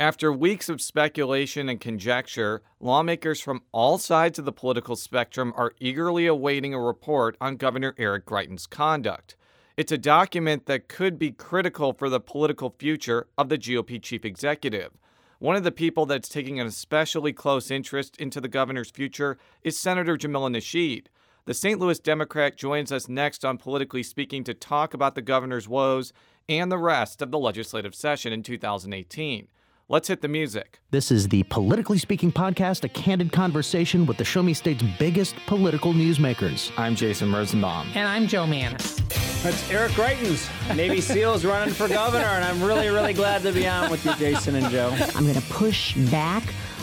After weeks of speculation and conjecture, lawmakers from all sides of the political spectrum are eagerly awaiting a report on Governor Eric Greitens' conduct. It's a document that could be critical for the political future of the GOP chief executive. One of the people that's taking an especially close interest into the governor's future is Senator Jamila Nasheed. The St. Louis Democrat joins us next on Politically Speaking to talk about the governor's woes and the rest of the legislative session in 2018. Let's hit the music. This is the Politically Speaking podcast, a candid conversation with the Show Me State's biggest political newsmakers. I'm Jason Rosenbaum. And I'm Joe Mannies. That's Eric Greitens, Navy SEALs running for governor, and I'm really, really glad to be on with you, Jason and Joe. I'm going to push back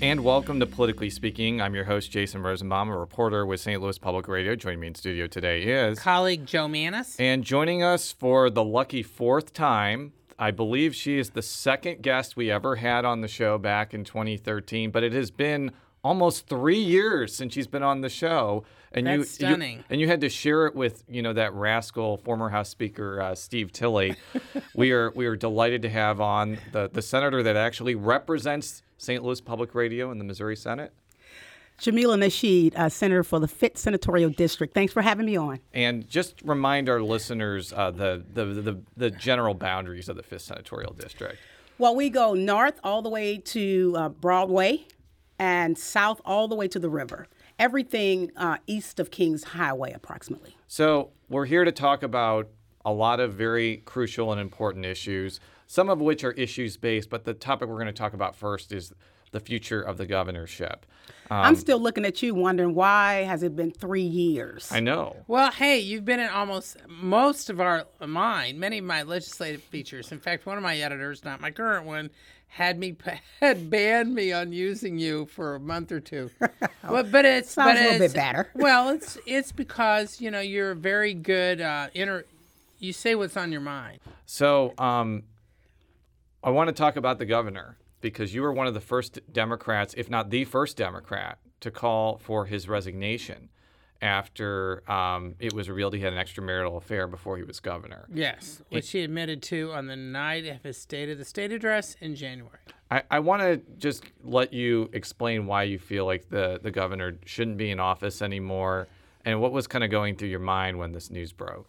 And welcome to Politically Speaking. I'm your host, Jason Rosenbaum, a reporter with St. Louis Public Radio. Joining me in studio today is colleague Joe Mannies. And joining us for the lucky fourth time, I believe she is the second guest we ever had on the show back in 2013, but it has been almost three years since she's been on the show. And That's you, stunning. You, and you had to share it with you know that rascal former House Speaker uh, Steve Tilley. we are we are delighted to have on the the senator that actually represents St. Louis Public Radio and the Missouri Senate. Jamila Nasheed, uh, Senator for the 5th Senatorial District. Thanks for having me on. And just remind our listeners uh, the, the, the, the, general boundaries of the 5th Senatorial District. Well, we go north all the way to uh, Broadway and south all the way to the river. Everything uh, east of Kingshighway, approximately. So, we're here to talk about a lot of very crucial and important issues some of which are issues based. But the topic we're going to talk about first is the future of the governorship. Um, I'm still looking at you, wondering why has it been three years? I know. Well, hey, you've been in almost most of our mine, many of my legislative features. In fact, one of my editors, not my current one, had me had banned me on using you for a month or two. but but it's Sounds but a little bit better. well, it's it's because you know you're very good. Uh, inter, you say what's on your mind. So um, I want to talk about the governor because you were one of the first Democrats, if not the first Democrat, to call for his resignation after um, it was revealed he had an extramarital affair before he was governor. Yes, which he admitted to on the night of his state of the state address in January. I, I want to just let you explain why you feel like the, the governor shouldn't be in office anymore and what was kind of going through your mind when this news broke.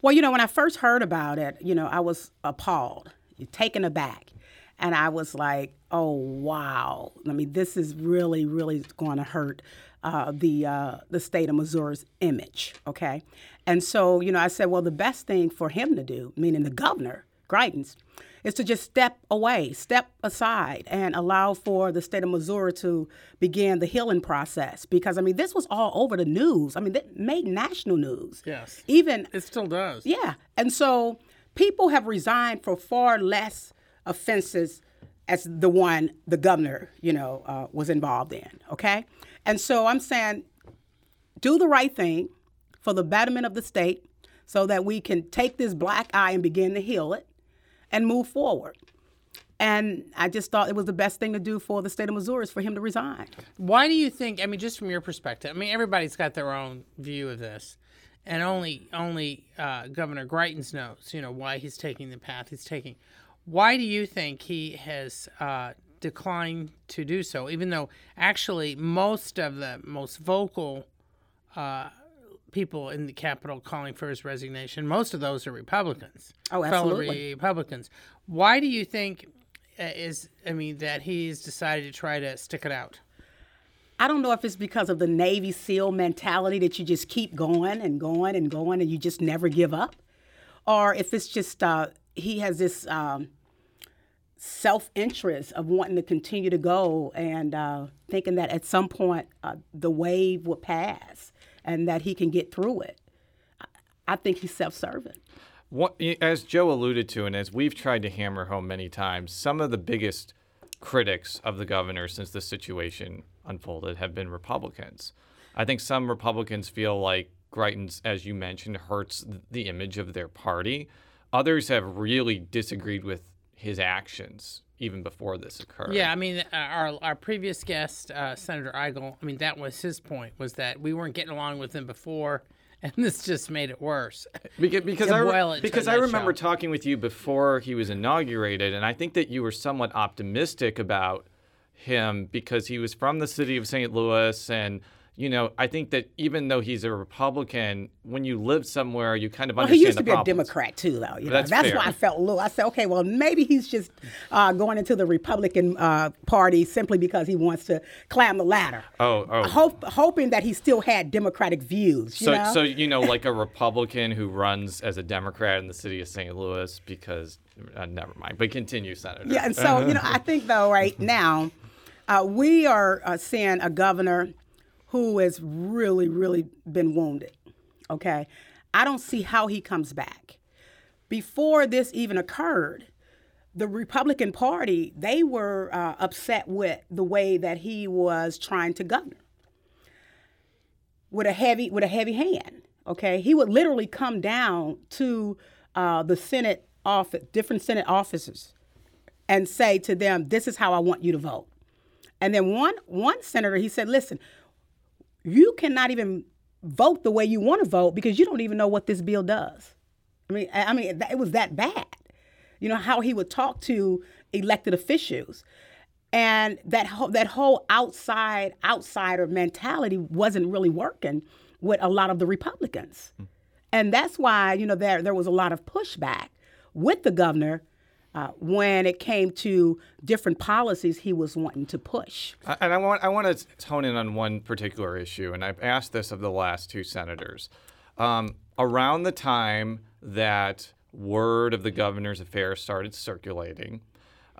Well, you know, when I first heard about it, you know, I was appalled taken aback. And I was like, oh, wow. I mean, this is really, really going to hurt uh, the, uh, the state of Missouri's image, okay? And so, you know, I said, well, the best thing for him to do, meaning the governor, Greitens, is to just step away, step aside, and allow for the state of Missouri to begin the healing process. Because I mean, this was all over the news. I mean, it made national news. Yes. Even it still does. Yeah. And so people have resigned for far less offenses as the one the governor, you know, uh, was involved in. Okay, and so I'm saying, do the right thing for the betterment of the state, so that we can take this black eye and begin to heal it, and move forward. And I just thought it was the best thing to do for the state of Missouri is for him to resign. Why do you think? I mean, just from your perspective, I mean, everybody's got their own view of this and only only uh, Governor Greitens knows, you know, why he's taking the path he's taking. Why do you think he has uh, declined to do so, even though actually most of the most vocal uh, people in the Capitol calling for his resignation, most of those are Republicans. Oh, absolutely. Republicans. Why do you think uh, is I mean that he's decided to try to stick it out? I don't know if it's because of the Navy SEAL mentality that you just keep going and going and going and you just never give up, or if it's just uh, he has this um, self interest of wanting to continue to go and uh, thinking that at some point uh, the wave will pass and that he can get through it. I think he's self serving. As Joe alluded to, and as we've tried to hammer home many times, some of the biggest critics of the governor since the situation unfolded have been Republicans. I think some Republicans feel like Greitens, as you mentioned, hurts the image of their party. Others have really disagreed with his actions even before this occurred. Yeah, I mean, uh, our our previous guest, uh, Senator Eigel, I mean, that was his point was that we weren't getting along with him before, and this just made it worse. Because, because I, re- boil it to because I remember nutshell. talking with you before he was inaugurated, and I think that you were somewhat optimistic about him because he was from the city of St. Louis, and you know, I think that even though he's a Republican, when you live somewhere, you kind of Well, he understand used to be a. Democrat too, though. You know? That's That's, why I felt a little. I said, okay, well, maybe he's just uh, going into the Republican uh, Party simply because he wants to climb the ladder. Oh, oh. Hope, hoping that he still had Democratic views. You So, know? so you know, like a Republican who runs as a Democrat in the city of St. Louis, because uh, never mind. But continue, Senator. Yeah, and so you know, I think though right now, uh, we are uh, seeing a governor who has really, really been wounded. Okay, I don't see how he comes back. Before this even occurred, the Republican Party they were uh, upset with the way that he was trying to govern with a heavy with a heavy hand. Okay, he would literally come down to uh, the Senate office, different Senate officers, and say to them, "This is how I want you to vote." And then one one senator he said, "Listen, you cannot even vote the way you want to vote because you don't even know what this bill does." I mean, I mean, it was that bad. You know how he would talk to elected officials, and that whole, that whole outside outsider mentality wasn't really working with a lot of the Republicans, hmm. and that's why you know there there was a lot of pushback with the governor uh, when it came to different policies he was wanting to push. I- And I want I want to hone in on one particular issue, and I've asked this of the last two senators. Um, around the time that word of the governor's affairs started circulating,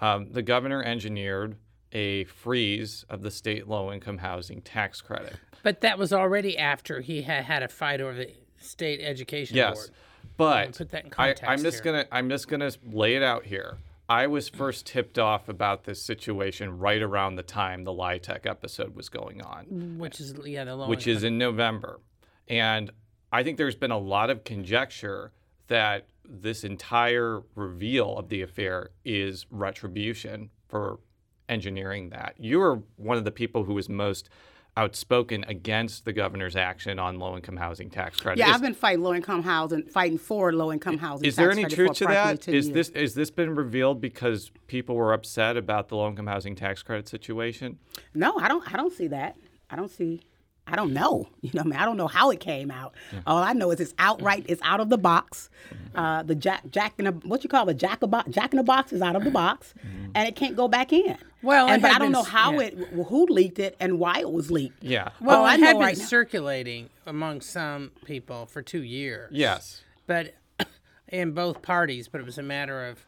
um, the governor engineered a freeze of the state low-income housing tax credit. But that was already after he had had a fight over the state education Yes, board. But put that in I, I'm just here. gonna I'm just gonna lay it out here. I was first tipped off about this situation right around the time the LIHTC episode was going on. Which is yeah, the which is in November. And I think there's been a lot of conjecture that this entire reveal of the affair is retribution for engineering that. You were one of the people who was most outspoken against the governor's action on low income housing tax credit. Yeah, Is- I've been fighting low income housing, fighting for low income housing. is there any truth to that? 10 Is years. this is this been revealed because people were upset about the low income housing tax credit situation? No, I don't. I don't see that. I don't see. I don't know. You know, I mean, I don't know how it came out. All I know is it's outright. It's out of the box. Uh, the jack, jack in a what you call the jack a box, jack in the box is out of the box, and it can't go back in. Well, and but I don't been know how yeah. it, who leaked it, and why it was leaked. Yeah. Oh, well, All I had been right now- circulating among some people for two years. Yes. But in both parties, but it was a matter of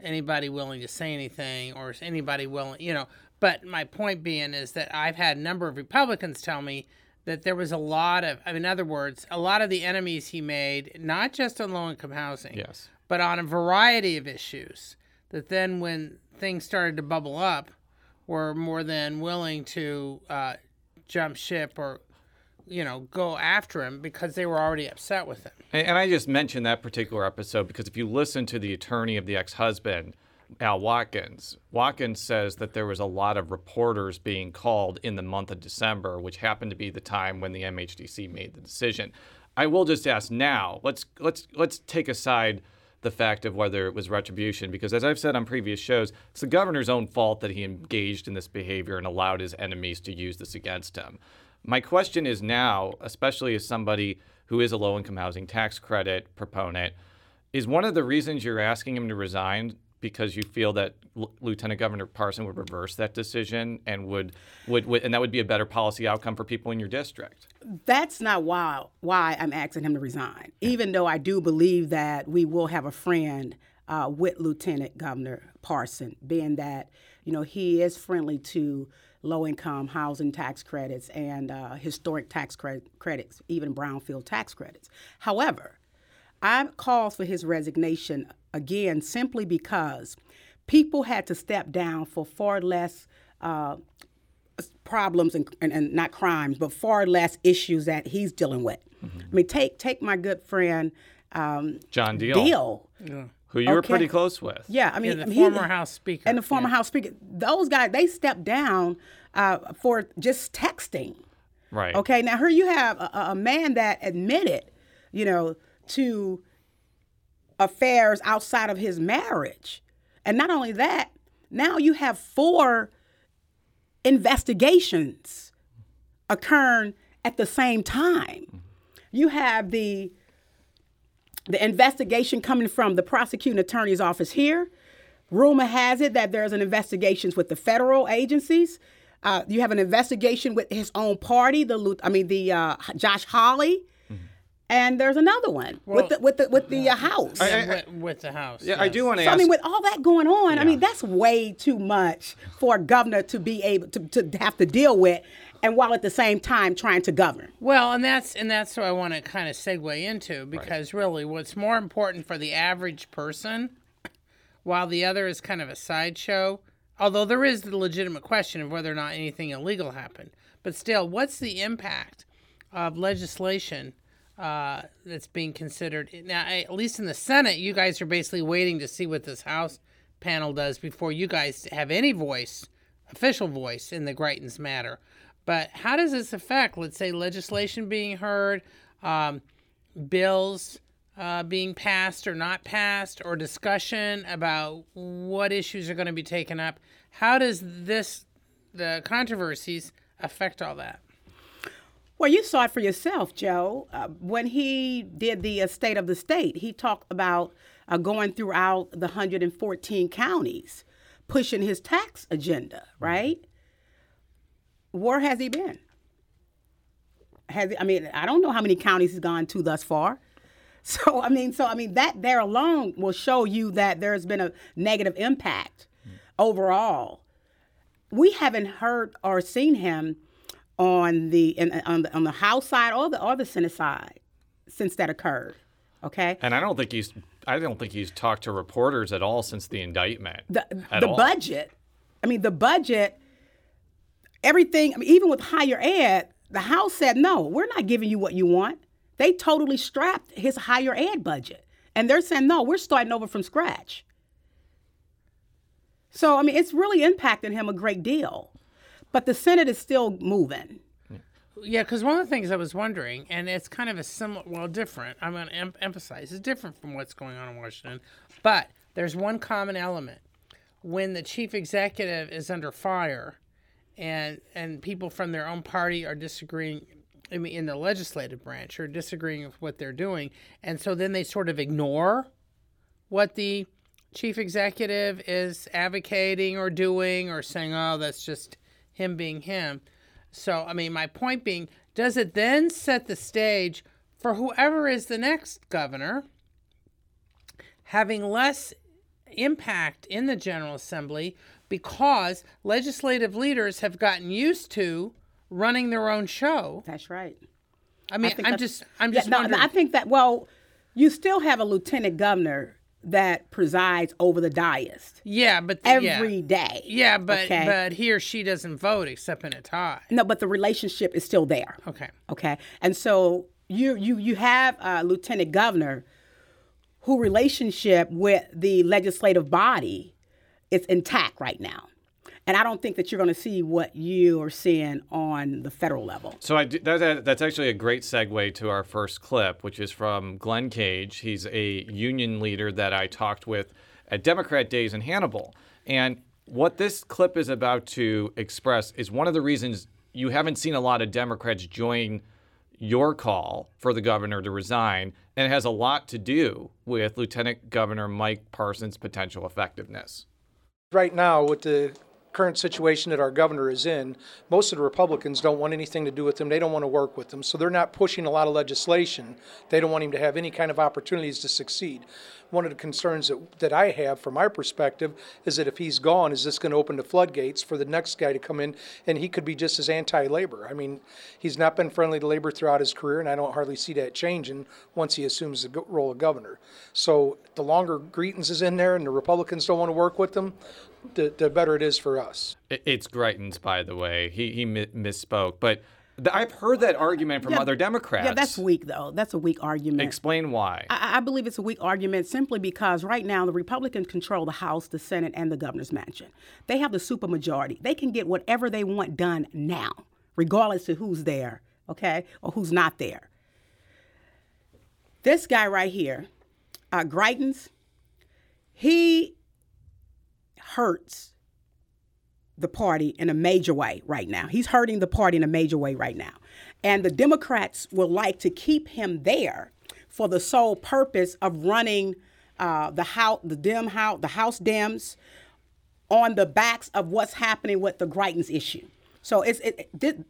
anybody willing to say anything or is anybody willing, you know. But my point being is that I've had a number of Republicans tell me that there was a lot of, in other words, a lot of the enemies he made, not just on low income housing, Yes. but on a variety of issues, that then when things started to bubble up, were more than willing to uh, jump ship or, you know, go after him because they were already upset with him. And, I just mentioned that particular episode because if you listen to the attorney of the ex husband, Al Watkins, Watkins says that there was a lot of reporters being called in the month of December, which happened to be the time when the MHDC made the decision. I will just ask now, let's let's let's take aside the fact of whether it was retribution, because as I've said on previous shows, it's the governor's own fault that he engaged in this behavior and allowed his enemies to use this against him. My question is now, especially as somebody who is a low income housing tax credit proponent, is one of the reasons you're asking him to resign because you feel that L- Lieutenant Governor Parson would reverse that decision and would, would, would and that would be a better policy outcome for people in your district? That's not why why I'm asking him to resign. Even though I do believe that we will have a friend uh, with Lieutenant Governor Parson, being that you know he is friendly to low income housing tax credits and uh, historic tax cre- credits, even brownfield tax credits. However, I called for his resignation again simply because people had to step down for far less uh, problems and, and, and not crimes, but far less issues that he's dealing with. Mm-hmm. I mean, take take my good friend um, John Diehl, Diehl. who you were pretty close with. Yeah, I mean, Yeah, the he- former House Speaker. and the former Yeah. House Speaker. Those guys they stepped down uh, for just texting. Right. Okay, now here you have a, a man that admitted, you know, to affairs outside of his marriage. And not only that, now you have four investigations occurring at the same time. You have the the investigation coming from the prosecuting attorney's office here. Rumor has it that there's an investigations with the federal agencies. Uh, you have an investigation with his own party, the I mean the uh, Josh Hawley, and there's another one with the with the with the uh, House. Yeah, with, with the House. Yeah, I do want to So ask. I mean, with all that going on, I mean that's way too much for a governor to be able to, to have to deal with, and while at the same time trying to govern. Well, and that's and that's what I want to kind of segue into because really, what's more important for the average person, while the other is kind of a sideshow, although there is the legitimate question of whether or not anything illegal happened, but still, what's the impact of legislation uh, that's being considered now? At least in the Senate, you guys are basically waiting to see what this House panel does before you guys have any voice, official voice in the Greitens matter. But how does this affect, let's say, legislation being heard, um, bills uh, being passed or not passed, or discussion about what issues are going to be taken up? How does this, the controversies, affect all that? Well, you saw it for yourself, Joe. Uh, when he did the uh, State of the State, he talked about uh, going throughout the 114 counties, pushing his tax agenda, right? Where has he been? Has I mean, I don't know how many counties he's gone to thus far. So I mean, so I mean that there alone will show you that there's been a negative impact overall. We haven't heard or seen him on the in, uh, on the on the House side or the or the Senate side since that occurred. Okay, and I don't think he's. I don't think he's talked to reporters at all since the indictment. the the all. budget. I mean, the budget. Everything. I mean, even with higher ed, the House said no. We're not giving you what you want. They totally strapped his higher ed budget, and they're saying no. We're starting over from scratch. So I mean, it's really impacting him a great deal, but the Senate is still moving. Yeah, because one of the things I was wondering, and it's kind of a similar, well, different. I'm going to em- emphasize it's different from what's going on in Washington, but there's one common element. When the chief executive is under fire, and and people from their own party are disagreeing, I mean, in the legislative branch, are disagreeing with what they're doing, and so then they sort of ignore what the chief executive is advocating or doing, or saying, "Oh, that's just him being him." So, I mean, my point being, does it then set the stage for whoever is the next governor having less impact in the General Assembly because legislative leaders have gotten used to running their own show? That's right. I mean, think I'm just, I'm Yeah, just no, wondering. I think that well, you still have a lieutenant governor that presides over the dais yeah, but the, every yeah. day. Yeah, but okay? but he or she doesn't vote except in a tie. no, but the relationship is still there. Okay. Okay, and so you you you have a lieutenant governor who relationship with the legislative body is intact right now, and I don't think that you're going to see what you are seeing on the federal level. So I do, that, that, that's actually a great segue to our first clip, which is from Glenn Cage. He's a union leader that I talked with at Democrat Days in Hannibal. And what this clip is about to express is one of the reasons you haven't seen a lot of Democrats join your call for the governor to resign. And it has a lot to do with Lieutenant Governor Mike Parsons' potential effectiveness. Right now, with the current situation that our governor is in, most of the Republicans don't want anything to do with him. They don't want to work with him. So they're not pushing a lot of legislation. They don't want him to have any kind of opportunities to succeed. One of the concerns that, that I have from my perspective is that if he's gone, is this going to open the floodgates for the next guy to come in and he could be just as anti labor? I mean, he's not been friendly to labor throughout his career, and I don't hardly see that changing once he assumes the role of governor. So the longer Greetens is in there and the Republicans don't want to work with him, the, the better it is for us. It's Greitens, by the way. He he misspoke, but I've heard that argument from yeah, other Democrats. Yeah, that's weak, though. That's a weak argument. Explain why. I, I, believe it's a weak argument simply because right now the Republicans control the House, the Senate, and the governor's mansion. They have the supermajority. They can get whatever they want done now, regardless of who's there, okay, or who's not there. This guy right here, uh, Greitens, he hurts the party in a major way right now. He's hurting the party in a major way right now. And the Democrats would like to keep him there for the sole purpose of running uh, the house, the Dem house, the House Dems on the backs of what's happening with the Greitens issue. So it's it, it,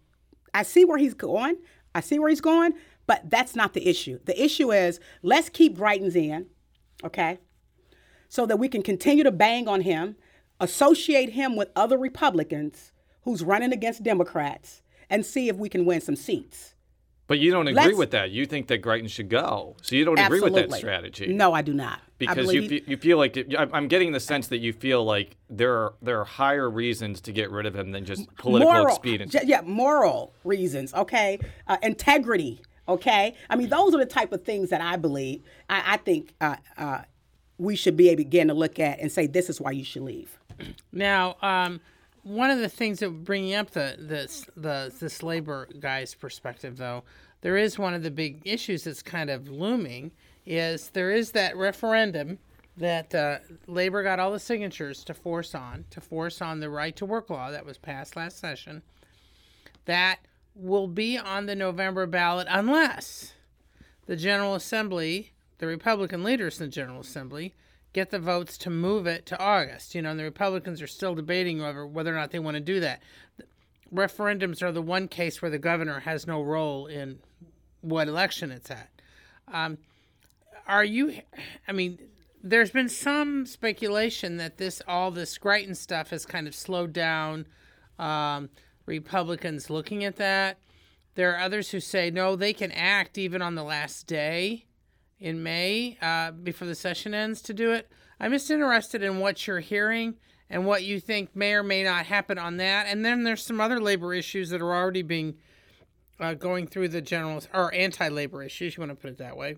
I see where he's going. I see where he's going, but that's not the issue. The issue is let's keep Greitens in, okay, so that we can continue to bang on him associate him with other Republicans who's running against Democrats and see if we can win some seats. But you don't agree Let's, with that. You think that Greitens should go. So you don't absolutely. agree with that strategy. No, I do not. Because you, you feel like it, I'm getting the sense that you feel like there are there are higher reasons to get rid of him than just political moral, expediency. Yeah, moral reasons. Okay, uh, integrity. Okay, I mean those are the type of things that I believe. I, I think uh, uh, we should be able to begin to look at and say this is why you should leave. Now, um, one of the things that bringing up the this the this labor guy's perspective, though, there is one of the big issues that's kind of looming is there is that referendum that uh, labor got all the signatures to force on to force on the right to work law that was passed last session that will be on the November ballot unless the General Assembly, the Republican leaders in the General Assembly, get the votes to move it to August. You know, and the Republicans are still debating over whether or not they want to do that. Referendums are the one case where the governor has no role in what election it's at. Um, are you? I mean, there's been some speculation that this all this Greitens stuff has kind of slowed down um, Republicans looking at that. There are others who say no, they can act even on the last day in May uh, before the session ends to do it. I'm just interested in what you're hearing and what you think may or may not happen on that. And then there's some other labor issues that are already being uh, going through the general or anti-labor issues. You want to put it that way?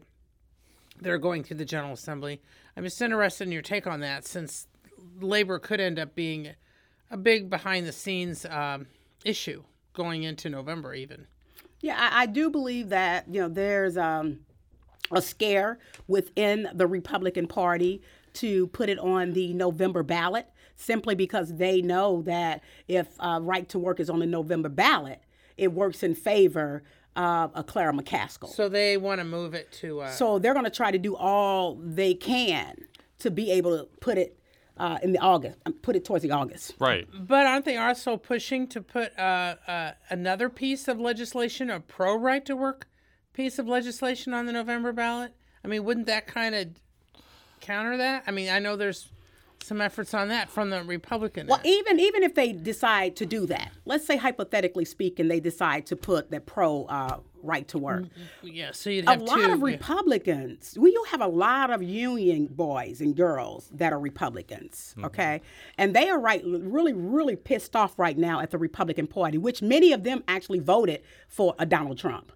They're going through the General Assembly. I'm just interested in your take on that, since labor could end up being a big behind-the-scenes um, issue going into November, even. Yeah, I, I, do believe that you know there's um, a scare within the Republican Party to put it on the November ballot simply because they know that if uh, right to work is on the November ballot, it works in favor of uh, Clara McCaskill. So they want to move it to. Uh... So they're going to try to do all they can to be able to put it uh, in the August, um, put it towards the August. Right. But aren't they also pushing to put uh, uh, another piece of legislation, a pro right to work piece of legislation on the November ballot? I mean, wouldn't that kind of counter that? I mean, I know there's some efforts on that from the Republican. Well, end. even even if they decide to do that, let's say hypothetically speaking, they decide to put that pro uh, right to work. Mm-hmm. Yeah, so you'd have a lot two, of Republicans. Yeah. We you have a lot of union boys and girls that are Republicans. Mm-hmm. Okay, and they are right, really, really pissed off right now at the Republican Party, which many of them actually voted for a Donald Trump.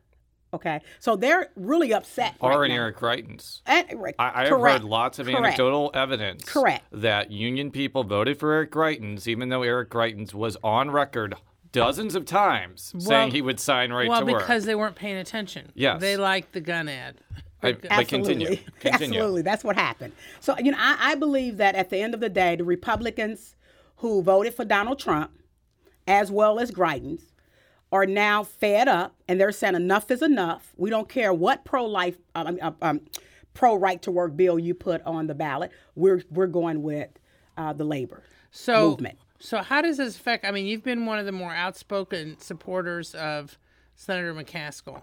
Okay, so they're really upset. Or right in Eric Greitens. And, eh, right, I, I have heard lots of Correct. anecdotal evidence. Correct. That union people voted for Eric Greitens, even though Eric Greitens was on record dozens of times well, saying he would sign right well, to work. Well, because they weren't paying attention. Yes. They liked the gun ad. I, Absolutely. Continue. continue. Absolutely. That's what happened. So, you know, I, I believe that at the end of the day, the Republicans who voted for Donald Trump, as well as Greitens, are now fed up and they're saying enough is enough. We don't care what pro life, um, um, um, pro right to work bill you put on the ballot. We're we're going with uh, the labor so, movement. So how does this affect? I mean, you've been one of the more outspoken supporters of Senator McCaskill.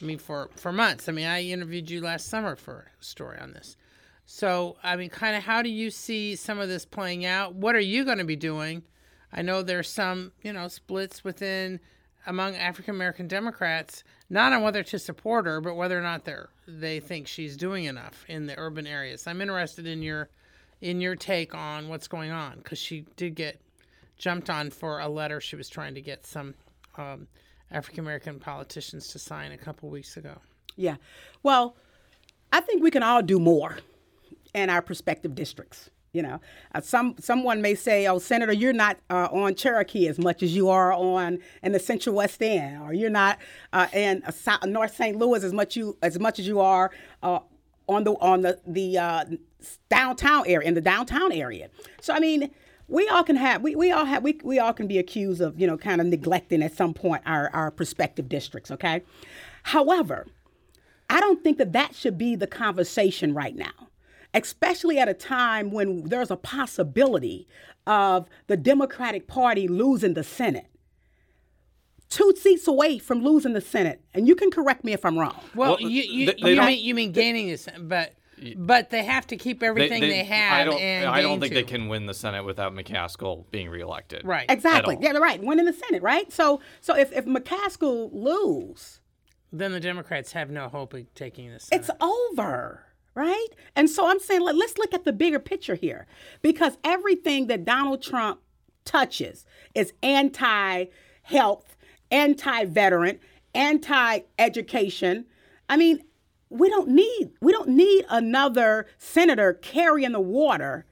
I mean, for for months. I mean, I interviewed you last summer for a story on this. So, I mean, kind of, how do you see some of this playing out? What are you going to be doing? I know there's some, you know, splits within among African American Democrats, not on whether to support her, but whether or not they they think she's doing enough in the urban areas. I'm interested in your in your take on what's going on because she did get jumped on for a letter she was trying to get some um, African American politicians to sign a couple weeks ago. Yeah. Well, I think we can all do more in our prospective districts. You know, uh, some someone may say, "Oh, Senator, you're not uh, on Cherokee as much as you are on in the Central West End, or you're not uh, in South, North St. Louis as much you as much as you are uh, on the on the the uh, downtown area in the downtown area." So, I mean, we all can have we, we all have we, we all can be accused of you know kind of neglecting at some point our our prospective districts. Okay, however, I don't think that that should be the conversation right now especially at a time when there's a possibility of the Democratic Party losing the Senate. Two seats away from losing the Senate, and you can correct me if I'm wrong. Well, well you, you, you mean, you mean gaining the Senate, but but they have to keep everything they, they, they have. I don't, and I don't think to. they can win the Senate without McCaskill being reelected. Right. Exactly. Yeah. Right. Winning the Senate. Right. So so if if McCaskill lose, then the Democrats have no hope of taking the Senate. It's over right? And so I'm saying, let's look at the bigger picture here because everything that Donald Trump touches is anti health, anti veteran, anti education. I mean, we don't need we don't need another senator carrying the water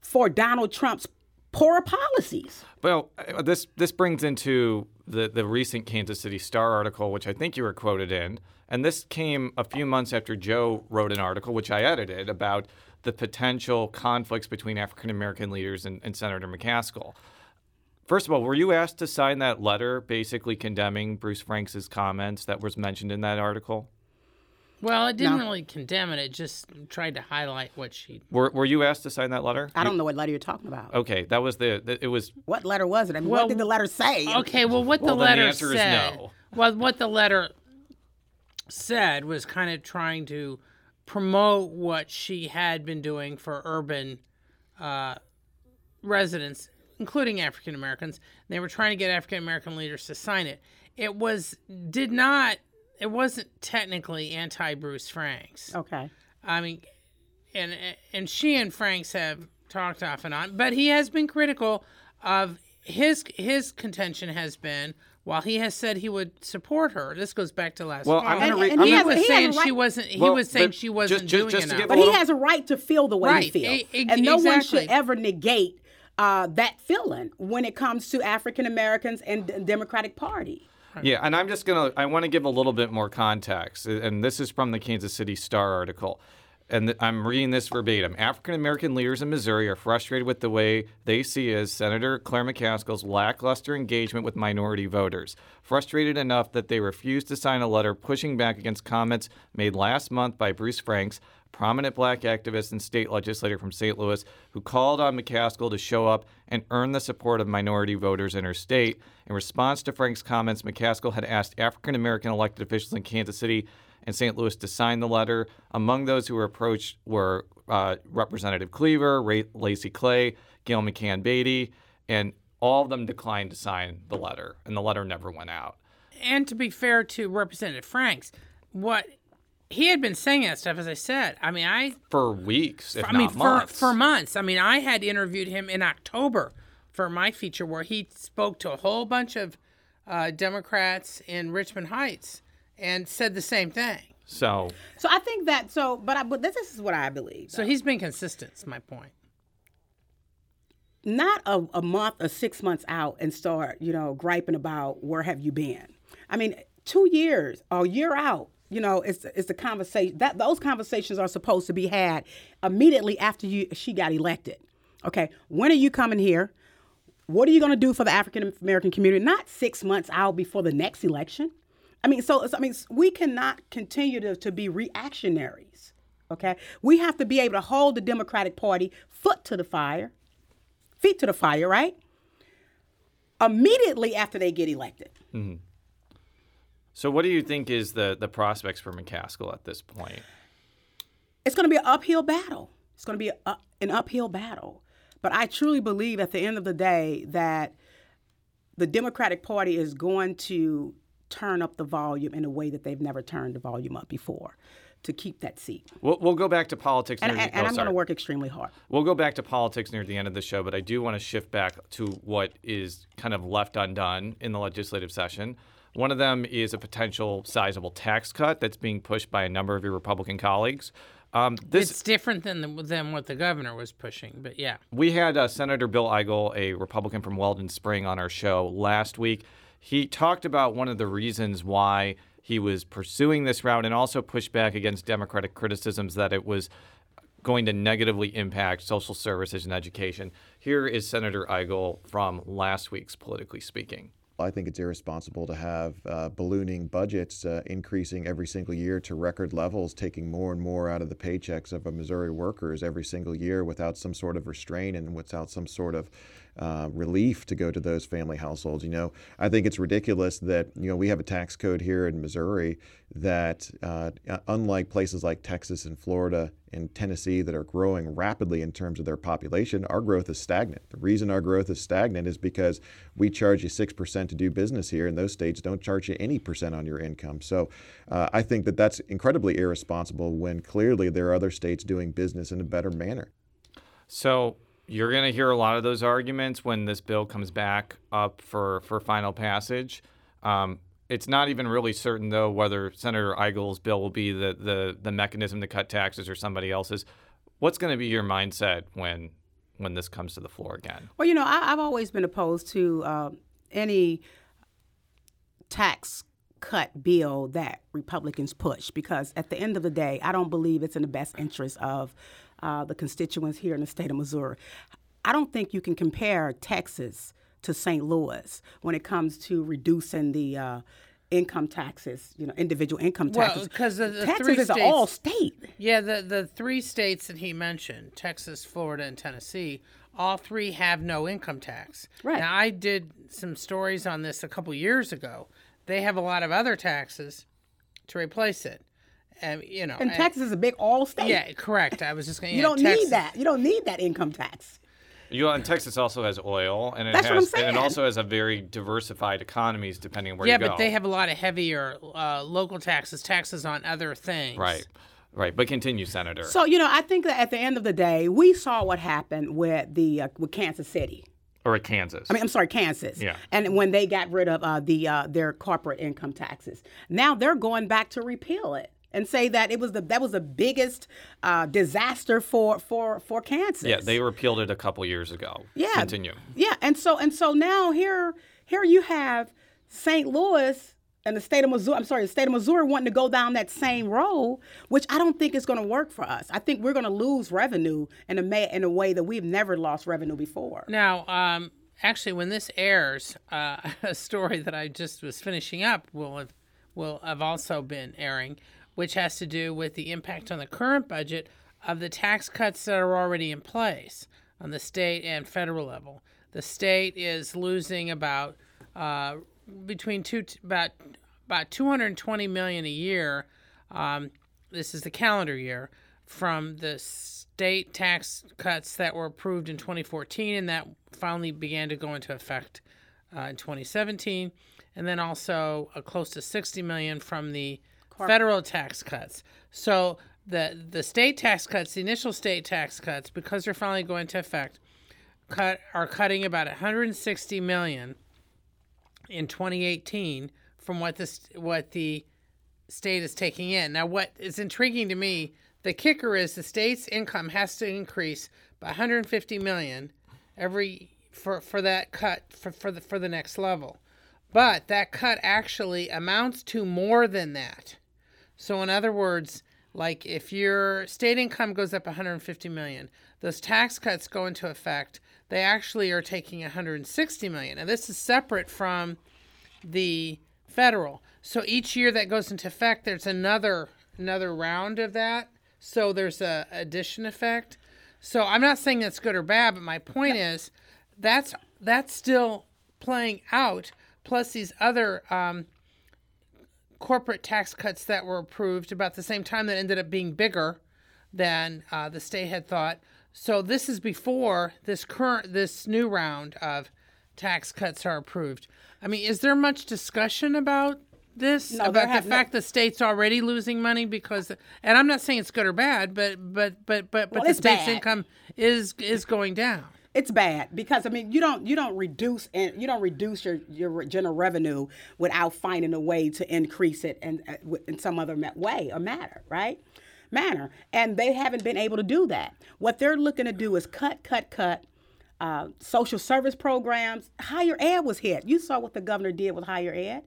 for Donald Trump's poor policies. Well, uh, this this brings into the the recent Kansas City Star article, which I think you were quoted in, and this came a few months after Joe wrote an article, which I edited, about the potential conflicts between African American leaders and, and Senator McCaskill. First of all, were you asked to sign that letter basically condemning Bruce Franks' comments that was mentioned in that article? Well, it didn't no. really condemn it. It just tried to highlight what she. Were Were you asked to sign that letter? I don't know what letter you're talking about. Okay, that was the. the it was. What letter was it? I mean, well, what did the letter say? Okay, well, what well, the letter the said. No. Well, what the letter said was kind of trying to promote what she had been doing for urban uh, residents, including African Americans. They were trying to get African American leaders to sign it. It was did not. It wasn't technically anti Bruce Franks. Okay. I mean, and and she and Franks have talked off and on, but he has been critical of his his contention has been while he has said he would support her, this goes back to last. Well, I'm going to read. he, has, was he saying right, she wasn't. He well, was saying she wasn't just, doing just enough. But he has a right to feel the way right. he feels, e- and no exactly. one should ever negate uh, that feeling when it comes to African Americans and the Democratic Party. Yeah, and I'm just gonna. I want to give a little bit more context, and this is from the Kansas City Star article and I'm reading this verbatim. African American leaders in Missouri are frustrated with the way they see as Senator Claire McCaskill's lackluster engagement with minority voters. Frustrated enough that they refused to sign a letter pushing back against comments made last month by Bruce Franks, prominent black activist and state legislator from St. Louis, who called on McCaskill to show up and earn the support of minority voters in her state. In response to Franks' comments, McCaskill had asked African American elected officials in Kansas City and St. Louis to sign the letter. Among those who were approached were uh, Representative Cleaver, Ray- Lacy Clay, Gail McCann Beatty, and all of them declined to sign the letter, and the letter never went out. And to be fair to Representative Franks, what he had been saying that stuff, as I said. I mean, I for weeks, if I not mean, months. for for months. I mean, I had interviewed him in October for my feature where he spoke to a whole bunch of uh, Democrats in Richmond Heights and said the same thing. So, so I think that so, but I, but this, this is what I believe. So he's been consistent. Is my point. Not a, a month or six months out and start, you know, griping about where have you been. I mean, two years or a year out, you know, it's it's the conversation that those conversations are supposed to be had immediately after you she got elected. Okay, when are you coming here? What are you going to do for the African American community? Not six months out before the next election. I mean, so I mean, we cannot continue to, to be reactionaries. Okay, we have to be able to hold the Democratic Party foot to the fire, feet to the fire, right? Immediately after they get elected. Mm-hmm. So, what do you think is the the prospects for McCaskill at this point? It's going to be an uphill battle. It's going to be a, an uphill battle. But I truly believe at the end of the day that the Democratic Party is going to turn up the volume in a way that they've never turned the volume up before. to keep that seat. We'll, we'll go back to politics. And, near and, the, and oh, I'm going to work extremely hard. We'll go back to politics near the end of the show, but I do want to shift back to what is kind of left undone in the legislative session. One of them is a potential sizable tax cut that's being pushed by a number of your Republican colleagues. Um, this it's different than the, than what the governor was pushing, but yeah. we had uh, Senator Bill Eigel, a Republican from Weldon Spring, on our show last week. He talked about one of the reasons why he was pursuing this route and also pushed back against Democratic criticisms that it was going to negatively impact social services and education. Here is Senator Eigel from last week's Politically Speaking. I think it's irresponsible to have uh, ballooning budgets uh, increasing every single year to record levels, taking more and more out of the paychecks of Missouri workers every single year without some sort of restraint and without some sort of uh, relief to go to those family households. You know, I think it's ridiculous that you know we have a tax code here in Missouri that, uh, unlike places like Texas and Florida and Tennessee that are growing rapidly in terms of their population, our growth is stagnant. The reason our growth is stagnant is because we charge you six percent to do business here, and those states don't charge you any percent on your income. So, uh, I think that that's incredibly irresponsible when clearly there are other states doing business in a better manner. So you're going to hear a lot of those arguments when this bill comes back up for, for final passage. Um, it's not even really certain, though, whether Senator Eigel's bill will be the, the, the mechanism to cut taxes or somebody else's. What's going to be your mindset when when this comes to the floor again? Well, you know, I, I've always been opposed to uh, any tax cut bill that Republicans push because at the end of the day, I don't believe it's in the best interest of uh, the constituents here in the state of Missouri. I don't think you can compare Texas to St. Louis when it comes to reducing the uh, income taxes, you know, individual income taxes. Well, because the, the Texas is states, an all state. Yeah, the the three states that he mentioned, Texas, Florida, and Tennessee, all three have no income tax. Right. Now, I did some stories on this a couple years ago. They have a lot of other taxes to replace it. And you know, And Texas is a big all state. Yeah, correct. I was just going. You don't need that. You don't need that income tax. You know, and Texas also has oil, and it That's what has, I'm and it also has a very diversified economies depending on where yeah, you go. but they have a lot of heavier uh, local taxes, taxes on other things. right, right. But continue, Senator. So you know, I think that at the end of the day, we saw what happened with the uh, with Kansas City. or at Kansas. I mean, I'm sorry, Kansas. Yeah. And when they got rid of uh, the uh, their corporate income taxes, now they're going back to repeal it and say that it was the that was the biggest uh, disaster for for for Kansas. yeah, they repealed it a couple years ago. Yeah. Continue. Yeah, and so and so now here here you have St. Louis and the state of Missouri. I'm sorry, the state of Missouri wanting to go down that same road, which I don't think is going to work for us. I think we're going to lose revenue in a ma- in a way that we've never lost revenue before. Now, um, actually, when this airs, uh, a story that I just was finishing up will have, will have also been airing, which has to do with the impact on the current budget of the tax cuts that are already in place on the state and federal level. The state is losing about uh, between two about about 220 million a year. Um, this is the calendar year from the state tax cuts that were approved in 2014 and that finally began to go into effect uh, in 2017, and then also uh, close to 60 million from the federal tax cuts. So the the state tax cuts, the initial state tax cuts, because they're finally going to effect, cut are cutting about 160 million in 2018 from what this what the state is taking in. Now, what is intriguing to me, the kicker is the state's income has to increase by 150 million every for for that cut for for the for the next level. But that cut actually amounts to more than that. So in other words, like if your state income goes up 150 million, those tax cuts go into effect. They actually are taking 160 million. And this is separate from the federal. So each year that goes into effect, there's another another round of that. So there's a addition effect. So I'm not saying that's good or bad, but my point is that's that's still playing out. Plus these other um, corporate tax cuts that were approved about the same time that ended up being bigger than uh, the state had thought. So this is before this current this new round of tax cuts are approved. I mean, is there much discussion about this No, about the have no- fact the state's already losing money because, and I'm not saying it's good or bad, but but but but but Well, the state's bad. income is is going down. It's bad because I mean you don't you don't reduce and you don't reduce your your general revenue without finding a way to increase it and uh, w- in some other way or matter, right? Manner, and they haven't been able to do that. What they're looking to do is cut, cut, cut. Uh, social service programs, higher ed was hit. You saw what the governor did with higher ed.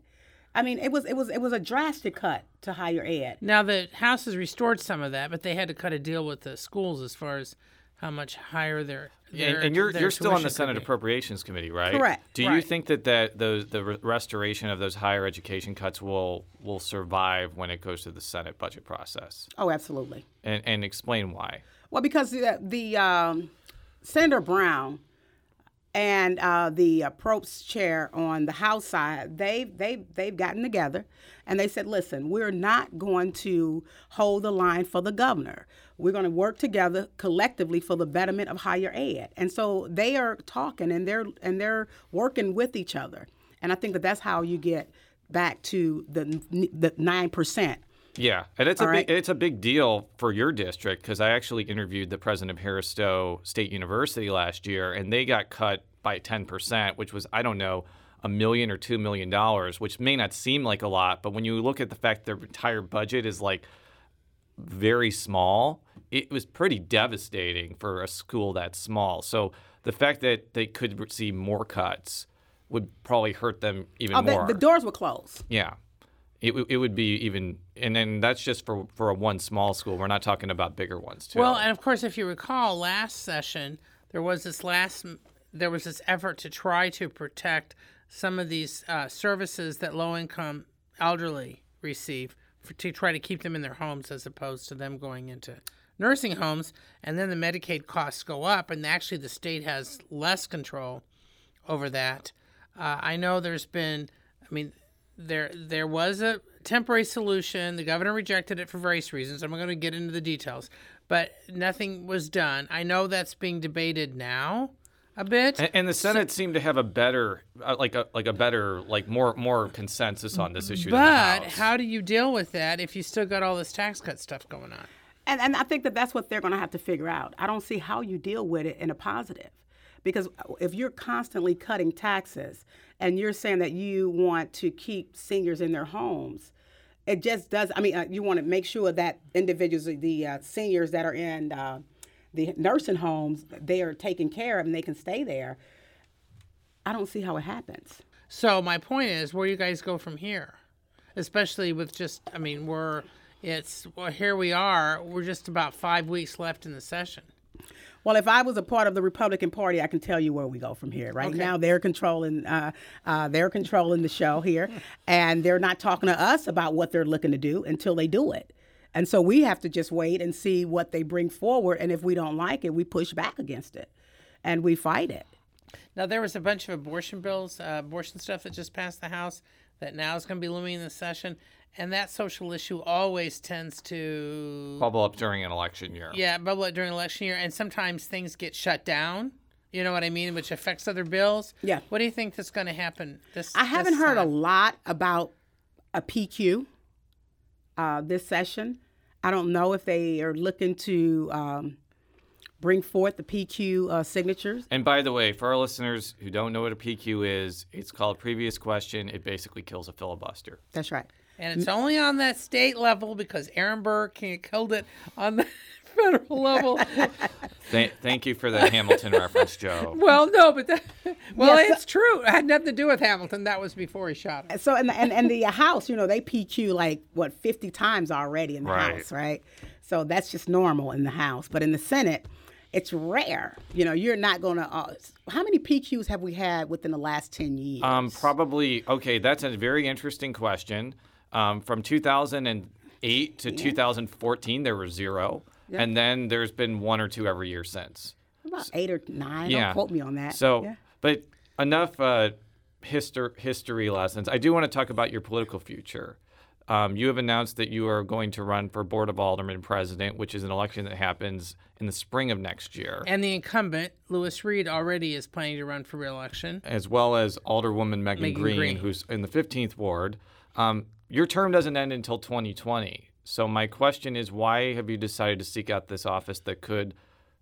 I mean, it was it was it was a drastic cut to higher ed. Now the House has restored some of that, but they had to cut a deal with the schools as far as how much higher their. their And, and you're their you're still on the Senate. Appropriations Committee, right? Correct. Do you think that, that those the re- restoration of those higher education cuts will will survive when it goes to the Senate budget process? Oh, absolutely. And and explain why. Well, because the, the um, Senator Brown and uh, the uh, chair on the House side, they they they've gotten together, and they said, "Listen, we're not going to hold the line for the governor. We're going to work together collectively for the betterment of higher ed." And so they are talking and they're and they're working with each other, and I think that that's how you get back to the the nine percent. Yeah, and it's a All big, it's a big deal for your district because I actually interviewed the president of Harris Stowe State University last year, and they got cut by ten percent, which was I don't know a million or two million dollars, which may not seem like a lot, but when you look at the fact their entire budget is like very small, it was pretty devastating for a school that small. So the fact that they could see more cuts would probably hurt them even Oh, the, more. the doors were closed. Yeah. It, it would be even, and then that's just for, for a one small school. We're not talking about bigger ones, too. Well, and of course, if you recall, last session there was this last there was this effort to try to protect some of these uh, services that low income elderly receive for, to try to keep them in their homes as opposed to them going into nursing homes, and then the Medicaid costs go up, and actually the state has less control over that. Uh, I know there's been, I mean, there there was a temporary solution. The governor rejected it for various reasons. I'm going to get into the details, but nothing was done. I know that's being debated now a bit. and, and the Senate seemed to have a better, uh, like a like a better, like more more consensus on this issue. than the but House. how do you deal with that if you still got all this tax cut stuff going on? And, and I think that that's what they're going to have to figure out. I don't see how you deal with it in a positive. Because if you're constantly cutting taxes and you're saying that you want to keep seniors in their homes, it just does. I mean, uh, you want to make sure that individuals, the uh, seniors that are in uh, the nursing homes, they are taken care of and they can stay there. I don't see how it happens. So my point is, where you guys go from here? Especially with just, I mean, we're it's well, here we are. We're just about five weeks left in the session. Well, if I was a part of the Republican Party, I can tell you where we go from here. Right Okay. now, they're controlling, uh, uh, they're controlling the show here, and they're not talking to us about what they're looking to do until they do it. And so we have to just wait and see what they bring forward, and if we don't like it, we push back against it, and we fight it. Now there was a bunch of abortion bills, uh, abortion stuff that just passed the House that now is going to be looming in the session, and that social issue always tends to bubble up during an election year. yeah bubble up during election year, and sometimes things get shut down. You know what I mean, which affects other bills. Yeah. What do you think that's going to happen this? I haven't this heard a lot about a PQ uh, this session. I don't know if they are looking to um, bring forth the PQ uh, signatures. And by the way, for our listeners who don't know what a PQ is, it's called previous question. It basically kills a filibuster. That's right. And it's only on that state level because Aaron Burr can't killed it on the federal level. Th- thank you for the Hamilton reference, Joe. well, no, but that, well, Yes. it's true. It had nothing to do with Hamilton. That was before he shot him. So and the, and, and the House, you know, they PQ like what fifty times already in the Right. House, right? So that's just normal in the House, but in the Senate, it's rare. You know, you're not going to. Uh, how many PQs have we had within the last ten years? Um, probably okay. That's a very interesting question. Um, from 2008 to 2014, there were zero, Yeah. and then there's been one or two every year since. About eight or nine. yeah. Don't quote me on that. So, Yeah. but enough uh, histor- history lessons. I do want to talk about your political future. Um, you have announced that you are going to run for Board of Aldermen president, which is an election that happens in the spring of next year, And the incumbent, Lewis Reed, already is planning to run for reelection. as well as Alderwoman Megan, Megan Green, Green. who's in the 15th ward. Um, your term doesn't end until 2020. So my question is, why have you decided to seek out this office that could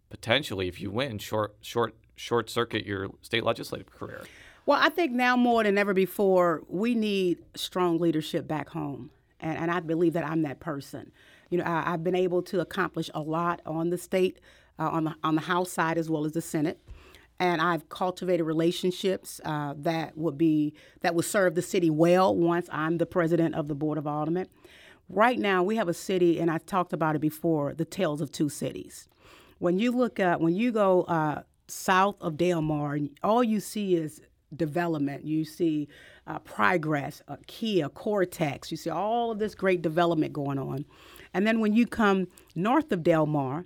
potentially, if you win, short short short circuit your state legislative career? Well, I think now more than ever before, we need strong leadership back home. And, and I believe that I'm that person. You know, I, have been able to accomplish a lot on the state, uh, on, the, on the House side as well as the Senate. And I've cultivated relationships uh, that would be that would serve the city well once I'm the president of the Board of Aldermen. Right now, we have a city, and I talked about it before, the tales of two cities. When you look at when you go uh, south of Delmar, all you see is development. You see uh, progress, uh, Kia, Cortex. You see all of this great development going on. And then when you come north of Delmar,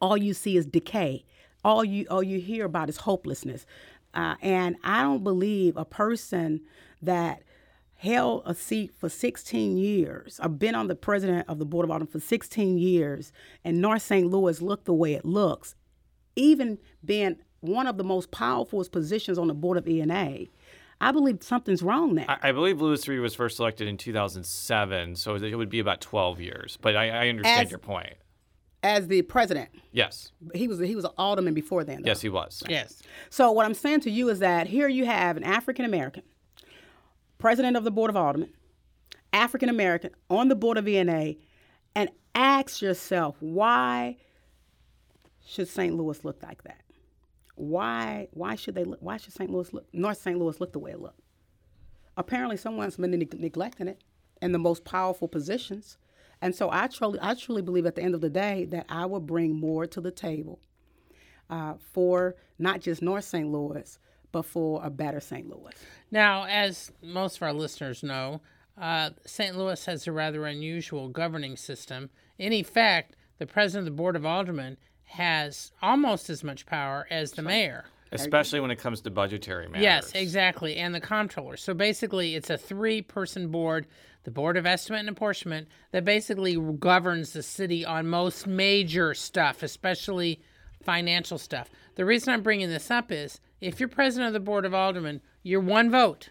all you see is decay. All you all you hear about is hopelessness. Uh, and I don't believe a person that held a seat for 16 years, I've been on the president of the Board of Aldermen for 16 years, and North St. Louis looked the way it looks, even being one of the most powerful positions on the board of E&A. I believe something's wrong there. I, I believe Lewis Reed was first elected in 2007, so it would be about 12 years. But I, I understand As- your point. As the president, Yes. he was he was an alderman before then. though. Yes, he was. Yes. So what I'm saying to you is that here you have an African American president of the board of aldermen, African American on the board of E&A, and ask yourself why should St. Louis look like that? Why why should they look, why should St. Louis look North St. Louis look the way it looked? Apparently, someone's been neg- neglecting it in the most powerful positions, and so I truly I truly believe at the end of the day that I will bring more to the table uh, for not just North St. Louis, but for a better St. Louis. Now, as most of our listeners know, uh, St. Louis has a rather unusual governing system. In effect, the president of the Board of Aldermen has almost as much power as the mayor. Especially when it comes to budgetary matters. Yes, exactly. And the comptroller. So basically, it's a three person board, the Board of Estimate and Apportionment, that basically governs the city on most major stuff, especially financial stuff. The reason I'm bringing this up is if you're president of the Board of Aldermen, you're one vote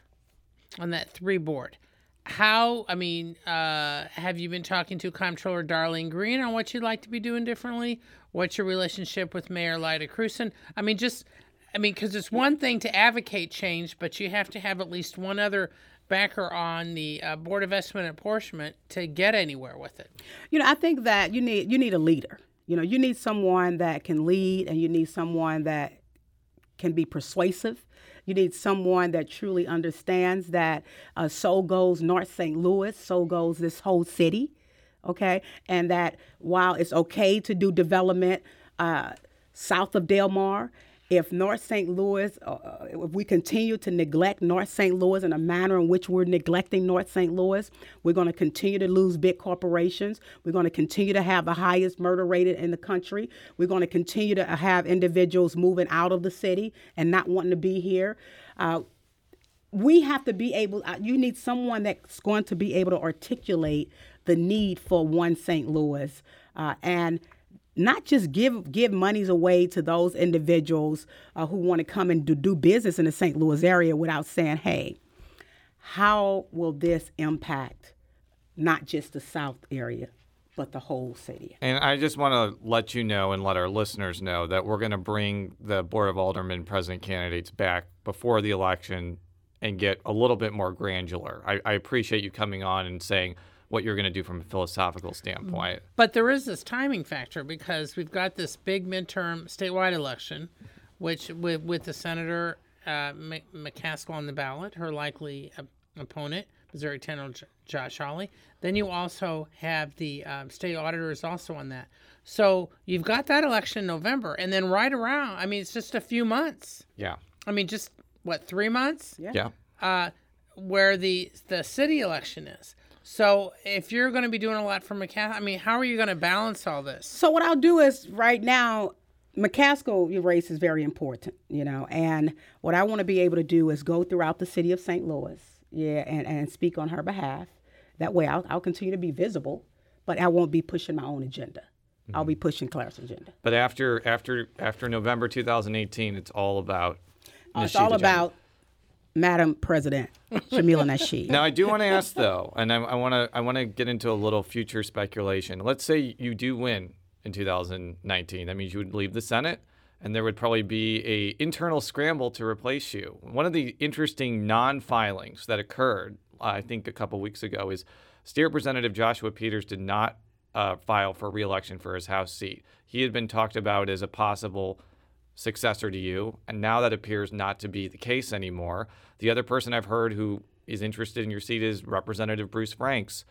on that three board. How, I mean, uh, have you been talking to Comptroller Darlene Green on what you'd like to be doing differently? What's your relationship with Mayor Lyda Krewson? I mean, just, I mean, because it's one thing to advocate change, but you have to have at least one other backer on the uh, Board of Estimate and Apportionment to get anywhere with it. You know, I think that you need you need a leader. You know, you need someone that can lead, and you need someone that can be persuasive. You need someone that truly understands that uh, so goes North St. Louis, so goes this whole city, okay? And that while it's okay to do development uh, south of Delmar, if North St. Louis, uh, if we continue to neglect North St. Louis in a manner in which we're neglecting North St. Louis, we're going to continue to lose big corporations. We're going to continue to have the highest murder rate in the country. We're going to continue to have individuals moving out of the city and not wanting to be here. Uh, we have to be able, uh, you need someone that's going to be able to articulate the need for one St. Louis uh, and not just give give monies away to those individuals uh, who want to come and do, do business in the St. Louis area without saying, hey, how will this impact not just the South area, but the whole city? And I just want to let you know and let our listeners know that we're going to bring the Board of Aldermen president candidates back before the election and get a little bit more granular. I, I appreciate you coming on and saying what you're going to do from a philosophical standpoint. But there is this timing factor because we've got this big midterm statewide election, which with, with the Senator uh, McCaskill on the ballot, her likely op- opponent, Missouri Senator J- Josh Hawley. Then you also have the um, state auditor is also on that. So you've got that election in November, and then right around, I mean, it's just a few months. Yeah. I mean, just what three months? Yeah. Yeah. Uh, where the the city election is. So if you're going to be doing a lot for McCaskill, I mean, how are you going to balance all this? So what I'll do is right now, McCaskill race is very important, you know, and what I want to be able to do is go throughout the city of St. Louis, yeah, and, and speak on her behalf. That way, I'll, I'll continue to be visible, but I won't be pushing my own agenda. I'll be pushing Claire's agenda. But after after after November 2018, it's all about. Uh, it's all agenda. about Madam President, Jamilah Nasheed. Now, I do want to ask though, and I, I want to I want to get into a little future speculation. Let's say you do win in 2019. That means you would leave the Senate, and there would probably be a internal scramble to replace you. One of the interesting non-filings that occurred, I think, a couple weeks ago is State Representative Joshua Peters did not uh, file for reelection for his House seat. He had been talked about as a possible successor to you, and now that appears not to be the case anymore. The other person I've heard who is interested in your seat is Representative Bruce Franks,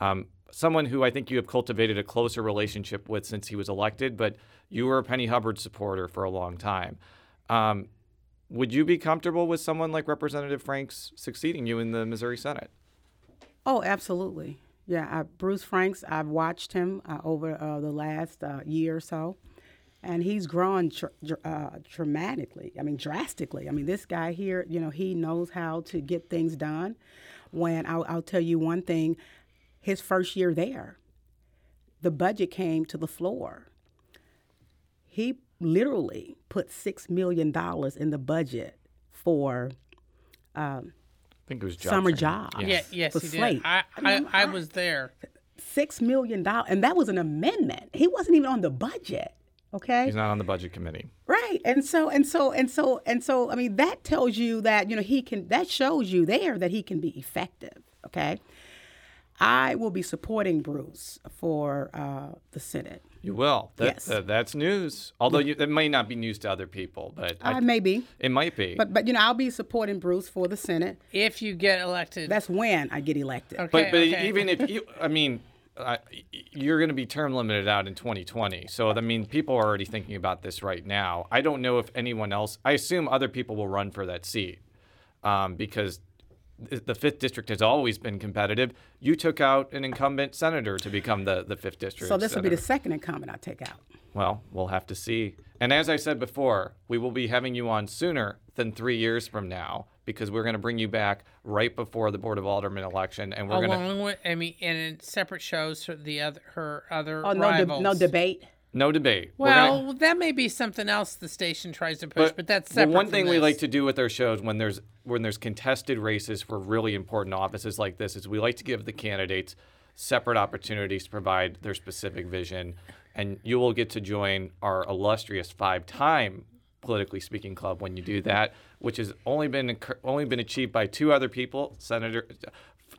um, someone who I think you have cultivated a closer relationship with since he was elected, but you were a Penny Hubbard supporter for a long time. Um, would you be comfortable with someone like Representative Franks succeeding you in the Missouri Senate? Oh, absolutely. Yeah, I, Bruce Franks, I've watched him uh, over uh, the last uh, year or so, and he's grown tr- uh, dramatically. I mean, drastically. I mean, this guy here, you know, he knows how to get things done. When I'll, I'll tell you one thing, his first year there, the budget came to the floor. He literally put $6 million in the budget for. Um, I think it was job summer training. job. Yeah, yes, for he Slate. did. I, I, I was there. Six million dollars, and that was an amendment. He wasn't even on the budget. Okay. He's not on the budget committee. Right. And so and so and so and so I mean that tells you that you know he can that shows you there that he can be effective, okay? I will be supporting Bruce for uh, the Senate. You will. That, Yes. that- that's news. Although you, that may not be news to other people, but I may be. It might be. But but you know I'll be supporting Bruce for the Senate. If you get elected. That's when I get elected. Okay, but but okay. even if you, I mean, uh, you're going to be term limited out in 2020. So I mean, people are already thinking about this right now. I don't know if anyone else. I assume other people will run for that seat um, because the fifth district has always been competitive. You took out an incumbent senator to become the the fifth district. So this will be the second incumbent I take out. Well, we'll have to see. And as I said before, we will be having you on sooner than three years from now because we're going to bring you back right before the Board of Aldermen election, and we're going to along with, I mean, and in separate shows for the other her other Oh no, de- no debate. No debate. We're gonna- Well, that may be something else the station tries to push, but, that's the separate. one from thing we like to do with our shows when there's when there's contested races for really important offices like this is we like to give the candidates separate opportunities to provide their specific vision, and you will get to join our illustrious five-time politically speaking club when you do that, which has only been only been achieved by two other people, Senator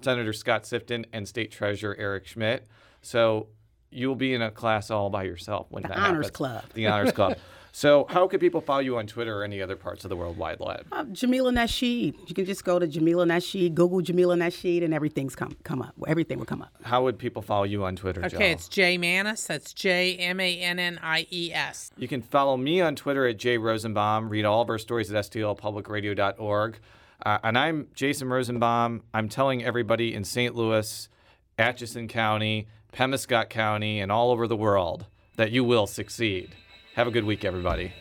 Senator Scott Sifton and State Treasurer Eric Schmitt. So you will be in a class all by yourself when The that Honors happens. Club. The Honors Club. So, how can people follow you on Twitter or any other parts of the World Wide Web? Uh, Jamilah Nasheed. You can just go to Jamilah Nasheed, Google Jamilah Nasheed, and everything's come come up. Everything will come up. How would people follow you on Twitter, Joe? Okay, it's Jay Mannies. That's J M A N N I E S. You can follow me on Twitter at Jay Rosenbaum. Read all of our stories at stlpublicradio.org. Uh, and I'm Jason Rosenbaum. I'm telling everybody in St. Louis, Atchison County, Pemiscot County, and all over the world that you will succeed. Have a good week, everybody.